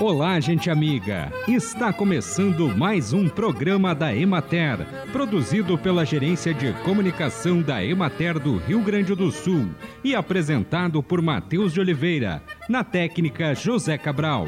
Olá, gente amiga! Está começando mais um programa da Emater, produzido pela Gerência de Comunicação da Emater do Rio Grande do Sul e apresentado por Matheus de Oliveira, na técnica José Cabral.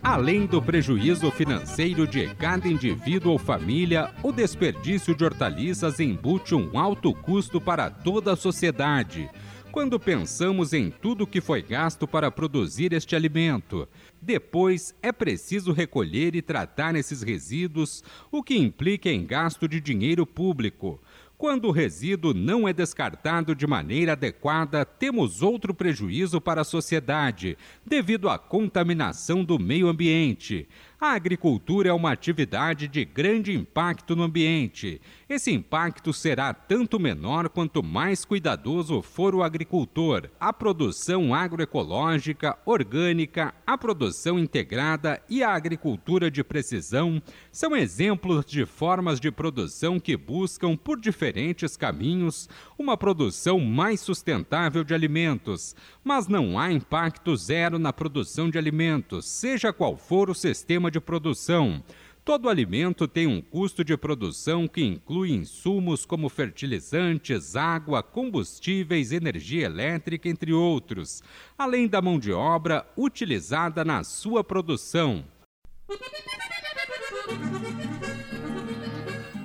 Além do prejuízo financeiro de cada indivíduo ou família, o desperdício de hortaliças embute um alto custo para toda a sociedade quando pensamos em tudo que foi gasto para produzir este alimento. Depois, é preciso recolher e tratar esses resíduos, o que implica em gasto de dinheiro público. Quando o resíduo não é descartado de maneira adequada, temos outro prejuízo para a sociedade, devido à contaminação do meio ambiente. A agricultura é uma atividade de grande impacto no ambiente. Esse impacto será tanto menor quanto mais cuidadoso for o agricultor. A produção agroecológica, orgânica, a produção integrada e a agricultura de precisão são exemplos de formas de produção que buscam, por diferentes caminhos, uma produção mais sustentável de alimentos. Mas não há impacto zero na produção de alimentos, seja qual for o sistema de produção. Todo alimento tem um custo de produção que inclui insumos como fertilizantes, água, combustíveis, energia elétrica, entre outros, além da mão de obra utilizada na sua produção.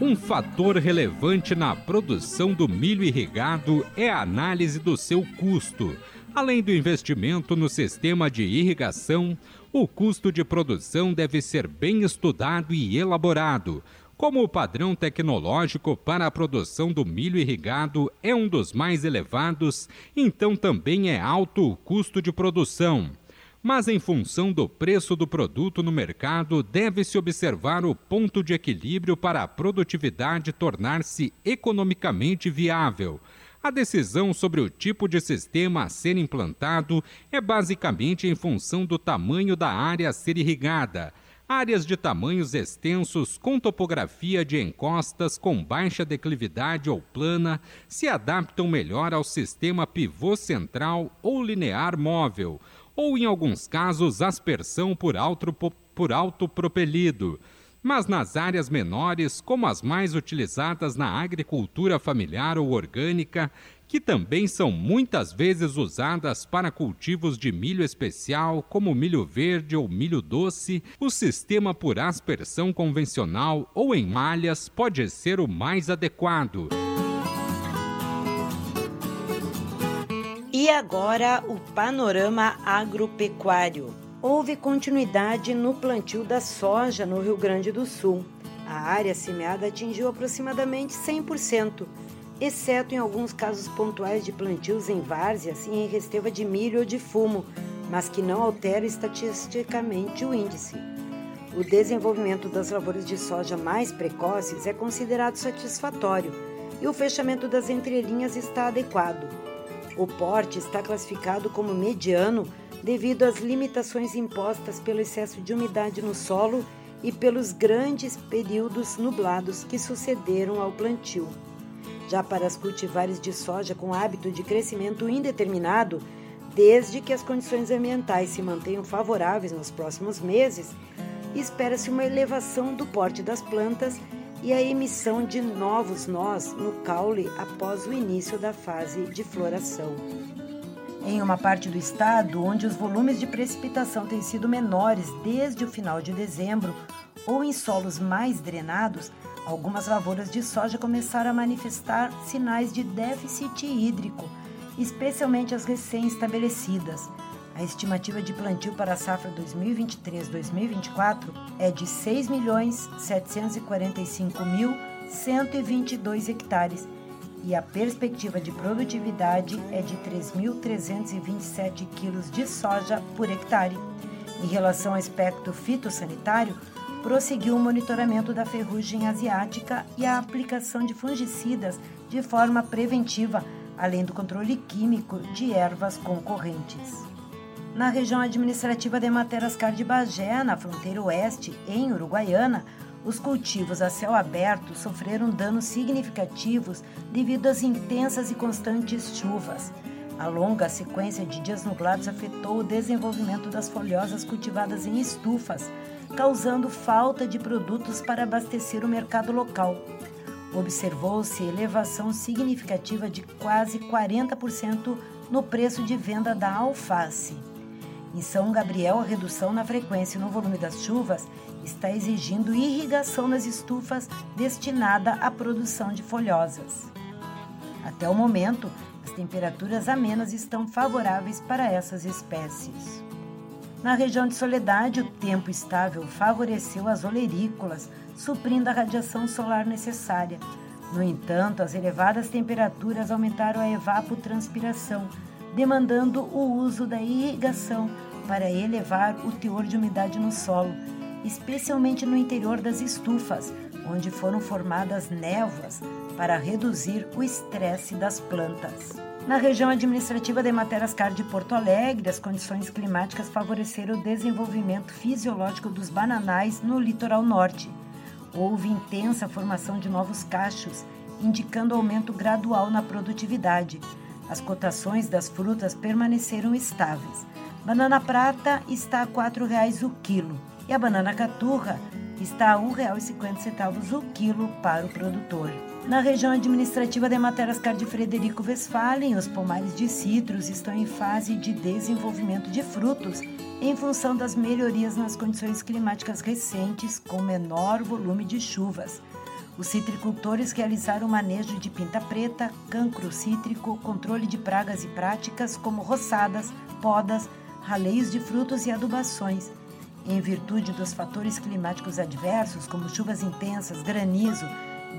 Um fator relevante na produção do milho irrigado é a análise do seu custo. Além do investimento no sistema de irrigação, o custo de produção deve ser bem estudado e elaborado. Como o padrão tecnológico para a produção do milho irrigado é um dos mais elevados, então também é alto o custo de produção. Mas, em função do preço do produto no mercado, deve-se observar o ponto de equilíbrio para a produtividade tornar-se economicamente viável. A decisão sobre o tipo de sistema a ser implantado é basicamente em função do tamanho da área a ser irrigada. Áreas de tamanhos extensos com topografia de encostas com baixa declividade ou plana se adaptam melhor ao sistema pivô central ou linear móvel, ou em alguns casos aspersão por, por alto propelido mas nas áreas menores, como as mais utilizadas na agricultura familiar ou orgânica, que também são muitas vezes usadas para cultivos de milho especial, como milho verde ou milho doce, o sistema por aspersão convencional ou em malhas pode ser o mais adequado. E agora o panorama agropecuário houve continuidade no plantio da soja no Rio Grande do Sul. A área semeada atingiu aproximadamente 100%, exceto em alguns casos pontuais de plantios em várzeas e em resteva de milho ou de fumo, mas que não altera estatisticamente o índice. O desenvolvimento das lavouras de soja mais precoces é considerado satisfatório e o fechamento das entrelinhas está adequado. O porte está classificado como mediano devido às limitações impostas pelo excesso de umidade no solo e pelos grandes períodos nublados que sucederam ao plantio. Já para as cultivares de soja com hábito de crescimento indeterminado, desde que as condições ambientais se mantenham favoráveis nos próximos meses, espera-se uma elevação do porte das plantas e a emissão de novos nós no caule após o início da fase de floração. Em uma parte do estado onde os volumes de precipitação têm sido menores desde o final de dezembro ou em solos mais drenados, algumas lavouras de soja começaram a manifestar sinais de déficit hídrico, especialmente as recém-estabelecidas. A estimativa de plantio para a safra 2023-2024 é de 6.745.122 hectares e a perspectiva de produtividade é de 3.327 quilos de soja por hectare. Em relação ao aspecto fitossanitário, prosseguiu o monitoramento da ferrugem asiática e a aplicação de fungicidas de forma preventiva, além do controle químico de ervas concorrentes. Na região administrativa de Materascar de Bagé, na fronteira oeste, em Uruguaiana, os cultivos a céu aberto sofreram danos significativos devido às intensas e constantes chuvas. A longa sequência de dias nublados afetou o desenvolvimento das folhosas cultivadas em estufas, causando falta de produtos para abastecer o mercado local. Observou-se elevação significativa de quase 40% no preço de venda da alface. Em São Gabriel, a redução na frequência e no volume das chuvas está exigindo irrigação nas estufas destinada à produção de folhosas. Até o momento, as temperaturas amenas estão favoráveis para essas espécies. Na região de Soledade, o tempo estável favoreceu as olerícolas, suprindo a radiação solar necessária. No entanto, as elevadas temperaturas aumentaram a evapotranspiração, demandando o uso da irrigação para elevar o teor de umidade no solo, especialmente no interior das estufas, onde foram formadas névoas para reduzir o estresse das plantas. Na região administrativa de Materascar de Porto Alegre, as condições climáticas favoreceram o desenvolvimento fisiológico dos bananais no litoral norte. Houve intensa formação de novos cachos, indicando aumento gradual na produtividade. As cotações das frutas permaneceram estáveis. Banana prata está a R$ 4,00 o quilo e a banana caturra está a R$ 1,50 o quilo para o produtor. Na região administrativa de Materascar de Frederico Westphalen, os pomares de citros estão em fase de desenvolvimento de frutos em função das melhorias nas condições climáticas recentes, com menor volume de chuvas. Os citricultores realizaram manejo de pinta preta, cancro cítrico, controle de pragas e práticas como roçadas, podas, raleios de frutos e adubações. Em virtude dos fatores climáticos adversos, como chuvas intensas, granizo,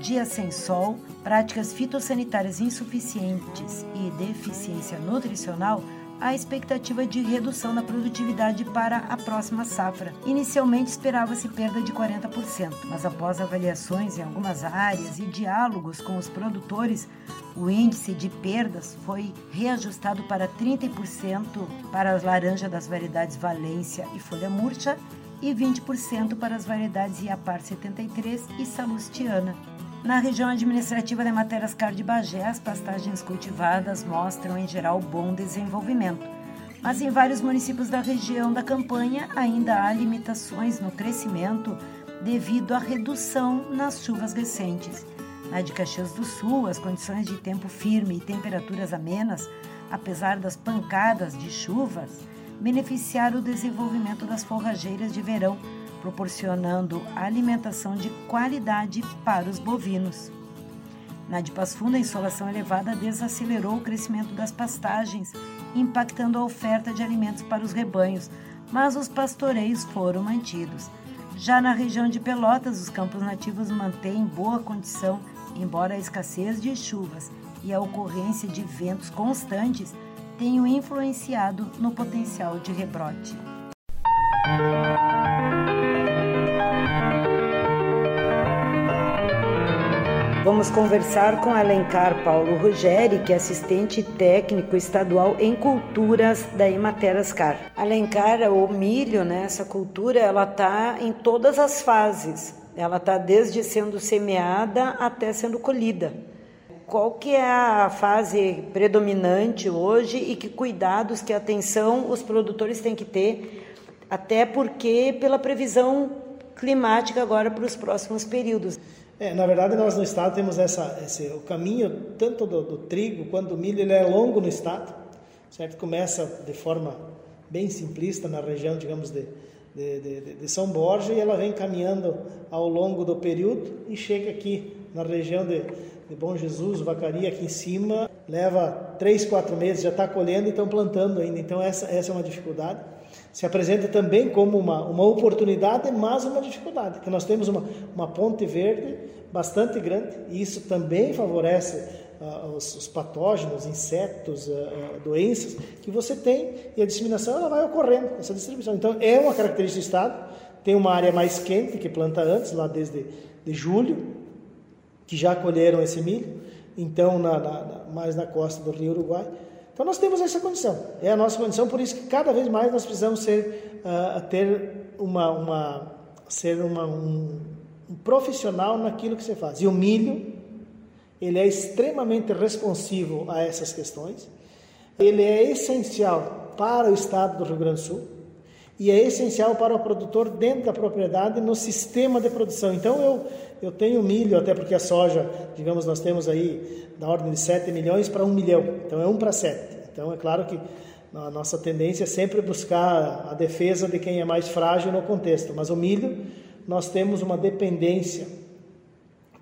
dias sem sol, práticas fitossanitárias insuficientes e deficiência nutricional, a expectativa de redução na produtividade para a próxima safra. Inicialmente esperava-se perda de 40%, mas após avaliações em algumas áreas e diálogos com os produtores, o índice de perdas foi reajustado para 30% para as laranjas das variedades Valência e Folha Murcha e 20% para as variedades Iapar 73 e Salustiana. Na região administrativa de Materascar de Bagé, as pastagens cultivadas mostram em geral bom desenvolvimento, mas em vários municípios da região da campanha ainda há limitações no crescimento devido à redução nas chuvas recentes. Na de Caxias do Sul, as condições de tempo firme e temperaturas amenas, apesar das pancadas de chuvas, beneficiaram o desenvolvimento das forrageiras de verão proporcionando alimentação de qualidade para os bovinos. Na de Fundo, a insolação elevada desacelerou o crescimento das pastagens, impactando a oferta de alimentos para os rebanhos, mas os pastoreios foram mantidos. Já na região de Pelotas, os campos nativos mantêm boa condição, embora a escassez de chuvas e a ocorrência de ventos constantes tenham influenciado no potencial de rebrote. Vamos conversar com Alencar Paulo Ruggeri, que é assistente técnico estadual em culturas da Ematerascar. Alencar, o milho, né, essa cultura, ela está em todas as fases. Ela está desde sendo semeada até sendo colhida. Qual que é a fase predominante hoje e que cuidados, que atenção os produtores têm que ter, até porque pela previsão climática agora para os próximos períodos. É, na verdade, nós no estado temos essa, esse, o caminho tanto do, do, trigo quanto do milho, ele é longo no estado, certo? Começa de forma bem simplista na região, digamos, de, de, de, de São Borja e ela vem caminhando ao longo do período e chega aqui na região de, de Bom Jesus, Vacaria, aqui em cima, leva três, quatro meses, já está colhendo e estão plantando ainda. Então, essa, essa é uma dificuldade se apresenta também como uma, uma oportunidade, mas uma dificuldade, que nós temos uma, uma ponte verde bastante grande e isso também favorece uh, os, os, patógenos, insetos, uh, uh, doenças que você tem e a disseminação ela vai ocorrendo, essa distribuição. Então é uma característica do estado, tem uma área mais quente que planta antes, lá desde de julho, que já colheram esse milho, então na, na, na, mais na costa do Rio Uruguai, então nós temos essa condição, é a nossa condição, por isso que cada vez mais nós precisamos ser, uh, ter uma, uma ser uma, um, um, profissional naquilo que você faz. E o milho, ele é extremamente responsivo a essas questões. ele é essencial para o estado do Rio Grande do Sul e é essencial para o produtor dentro da propriedade no sistema de produção. Então eu eu tenho milho, até porque a soja, digamos, nós temos aí da ordem de 7 milhões para 1 milhão. Então é 1 para 7. Então é claro que a nossa tendência é sempre buscar a defesa de quem é mais frágil no contexto, mas o milho nós temos uma dependência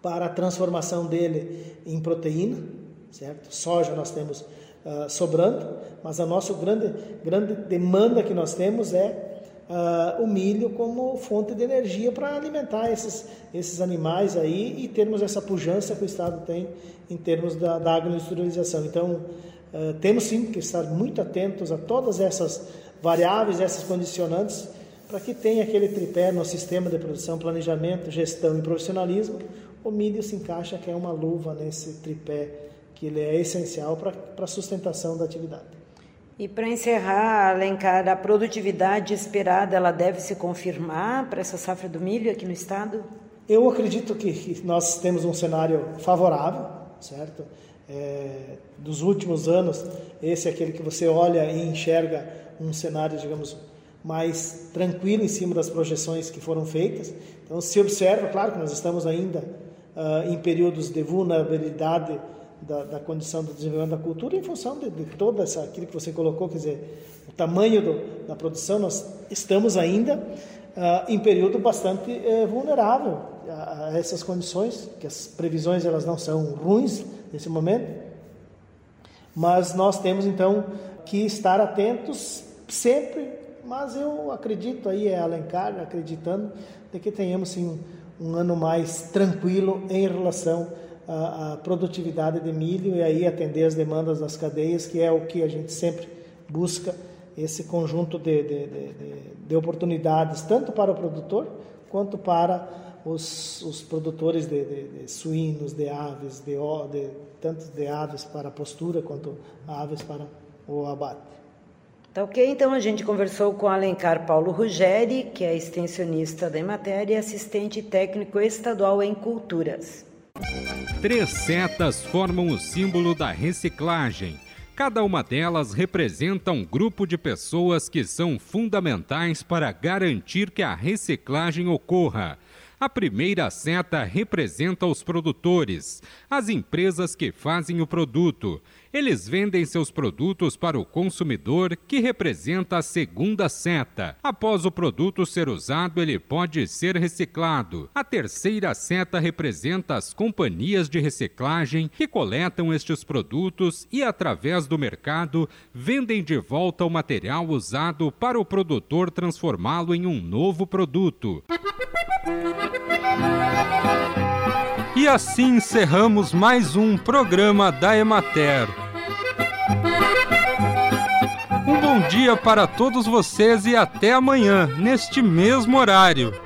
para a transformação dele em proteína, certo? Soja nós temos uh, sobrando, mas a nossa grande, grande demanda que nós temos é uh, o milho como fonte de energia para alimentar esses, esses animais aí e termos essa pujança que o Estado tem em termos da, da agroindustrialização. Então, uh, temos sim que estar muito atentos a todas essas variáveis, essas condicionantes, para que tenha aquele tripé no sistema de produção, planejamento, gestão e profissionalismo. O milho se encaixa que é uma luva nesse tripé que ele é essencial para a sustentação da atividade. E para encerrar, Alencar, a produtividade esperada, ela deve se confirmar para essa safra do milho aqui no estado? Eu acredito que nós temos um cenário favorável, certo? É, dos últimos anos, esse é aquele que você olha e enxerga um cenário, digamos, mais tranquilo em cima das projeções que foram feitas. Então, se observa, claro que nós estamos ainda uh, em períodos de vulnerabilidade da, da, condição do desenvolvimento da cultura em função de, de toda essa aquilo que você colocou, quer dizer, o tamanho do, da produção, nós estamos ainda uh, em período bastante uh, vulnerável a, a, essas condições, que as previsões elas não são ruins nesse momento, mas nós temos então que estar atentos sempre, mas eu acredito aí é Alencar acreditando de que tenhamos sim um, um ano mais tranquilo em relação a, a, produtividade de milho e aí atender as demandas das cadeias, que é o que a gente sempre busca, esse conjunto de, de, de, de oportunidades, tanto para o produtor quanto para os, os produtores de, suínos, de aves, de, de, tanto de aves para postura quanto aves para o abate. Tá ok, então a gente conversou com Alencar Paulo Ruggeri, que é extensionista da matéria e assistente técnico estadual em culturas. Três setas formam o símbolo da reciclagem. Cada uma delas representa um grupo de pessoas que são fundamentais para garantir que a reciclagem ocorra. A primeira seta representa os produtores, as empresas que fazem o produto. Eles vendem seus produtos para o consumidor, que representa a segunda seta. Após o produto ser usado, ele pode ser reciclado. A terceira seta representa as companhias de reciclagem que coletam estes produtos e, através do mercado, vendem de volta o material usado para o produtor transformá-lo em um novo produto. E assim encerramos mais um programa da Emater. Um bom dia para todos vocês e até amanhã, neste mesmo horário.